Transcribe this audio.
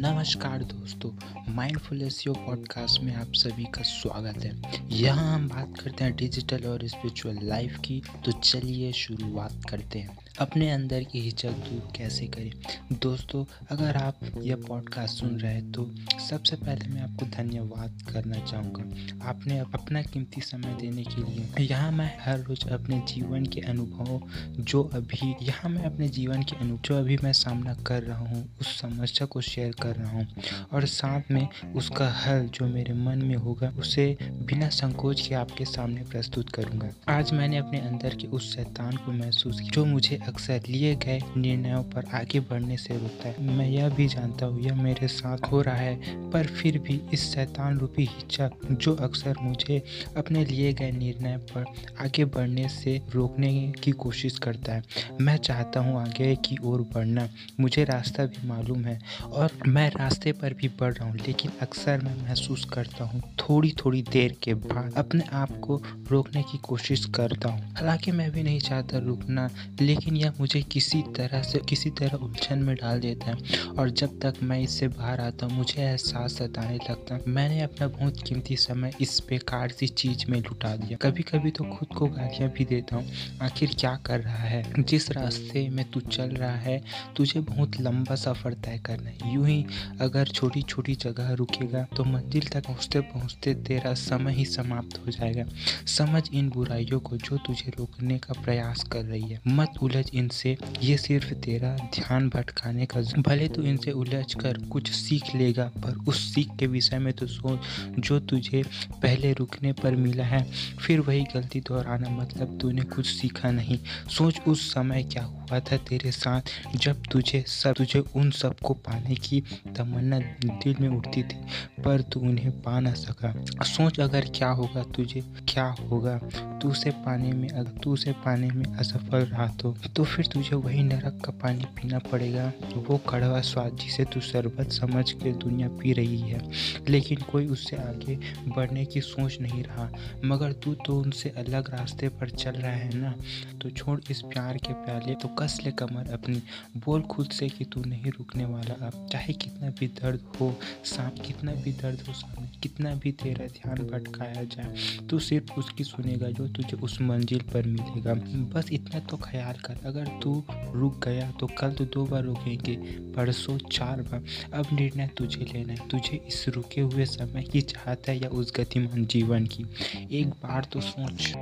नमस्कार दोस्तों mindful SEO podcast में आप सभी का स्वागत है। यहाँ हम बात करते हैं डिजिटल और स्पिरिचुअल लाइफ की तो चलिए शुरुआत करते हैं। अपने अंदर की हिचक दूर कैसे करें? दोस्तों, अगर आप यह पॉडकास्ट सुन रहे हैं तो सबसे पहले मैं आपको धन्यवाद करना चाहूँगा। आपने अपना कीमती समय देने के लिए, यहाँ मैं हर रोज़ अपने जीवन के अनुभव, जो अभी, यहाँ मैं अपने जीवन के अनुभव जो अभी मैं सामना कर रहा हूँ, उस समस्या को शेयर कर रहा हूँ। और साथ में उसका हल, जो मेरे मन में होगा, उसे बिना संकोच के आपके सामने प्रस्तुत करूँगा। आज मैंने अपने अंदर के उस शैतान को महसूस किया, जो मुझे अक्सर लिए गए निर्णयों पर आगे बढ़ने से रोकता है। मैं यह भी जानता हूँ, यह मेरे साथ हो रहा है, पर फिर भी इस शैतान रूपी हिचक जो अक्सर मुझे अपने लिए गए निर्णय पर आगे बढ़ने से रोकने की कोशिश करता है। मैं चाहता हूँ आगे की ओर बढ़ना, मुझे रास्ता भी मालूम है और मैं रास्ते पर भी बढ़ रहा हूँ, लेकिन अक्सर मैं महसूस करता हूँ थोड़ी थोड़ी देर के बाद अपने आप को रोकने की कोशिश करता हूँ। हालाँकि मैं भी नहीं चाहता रुकना, लेकिन यह मुझे किसी तरह से, किसी तरह उलझन में डाल देता है और जब तक मैं इससे बाहर आता हूँ, मुझे एहसास सताने लगता है। मैंने अपना बहुत कीमती समय इस बेकार सी चीज़ में लुटा दिया। कभी कभी तो खुद को गालियाँ भी देता हूँ, आखिर क्या कर रहा है? जिस रास्ते में तू चल रहा है, तुझे बहुत लंबा सफ़र तय करना है। यूँ ही अगर छोटी छोटी जगह रुकेगा तो मंजिल तक पहुँचते पहुँचते तेरा समय ही समाप्त हो जाएगा। समझ इन बुराइयों को जो तुझे रोकने का प्रयास कर रही है। मत उलझ इनसे ये सिर्फ़ तेरा ध्यान भटकाने का भले तू इनसे उलझ कर कुछ सीख लेगा, पर उस सीख के विषय में तो सोच, जो तुझे पहले रुकने पर मिला है, फिर वही गलती दोहराना मतलब तूने कुछ सीखा नहीं। सोच उस समय क्या हुआ था तेरे साथ, जब तुझे सब, तुझे उन सबको पाने की तमन्ना दिल में उठती थी, पर तू उन्हें पा ना सका। सोच अगर क्या होगा तुझे, क्या होगा, तू उसे पाने में अगर तू उसे पाने में असफल रहा तो। तो फिर तुझे वही नरक का पानी पीना पड़ेगा वो कड़वा स्वाद जिसे तू शरबत समझ के दुनिया पी रही है। लेकिन कोई उससे आगे बढ़ने की सोच नहीं रहा। मगर तू तो उनसे अलग रास्ते पर चल रहा है ना? तो छोड़ इस प्यार के प्याले तो कस ले कमर अपनी। बोल खुद से कि तू नहीं रुकने वाला। अब चाहे कितना भी दर्द हो साम कितना भी दर्द हो, सामने कितना भी तेरा ध्यान भटकाया जाए, तू सिर्फ़ उसकी सुनेगा जो तुझे उस मंजिल पर मिलेगा। बस इतना तो ख्याल कर। अगर तू रुक गया तो कल तो दो बार रुकेंगे, परसों चार बार। अब निर्णय तुझे लेना है। तुझे इस रुके हुए समय की चाहत है या उस गतिमान जीवन की? एक बार तो सोच।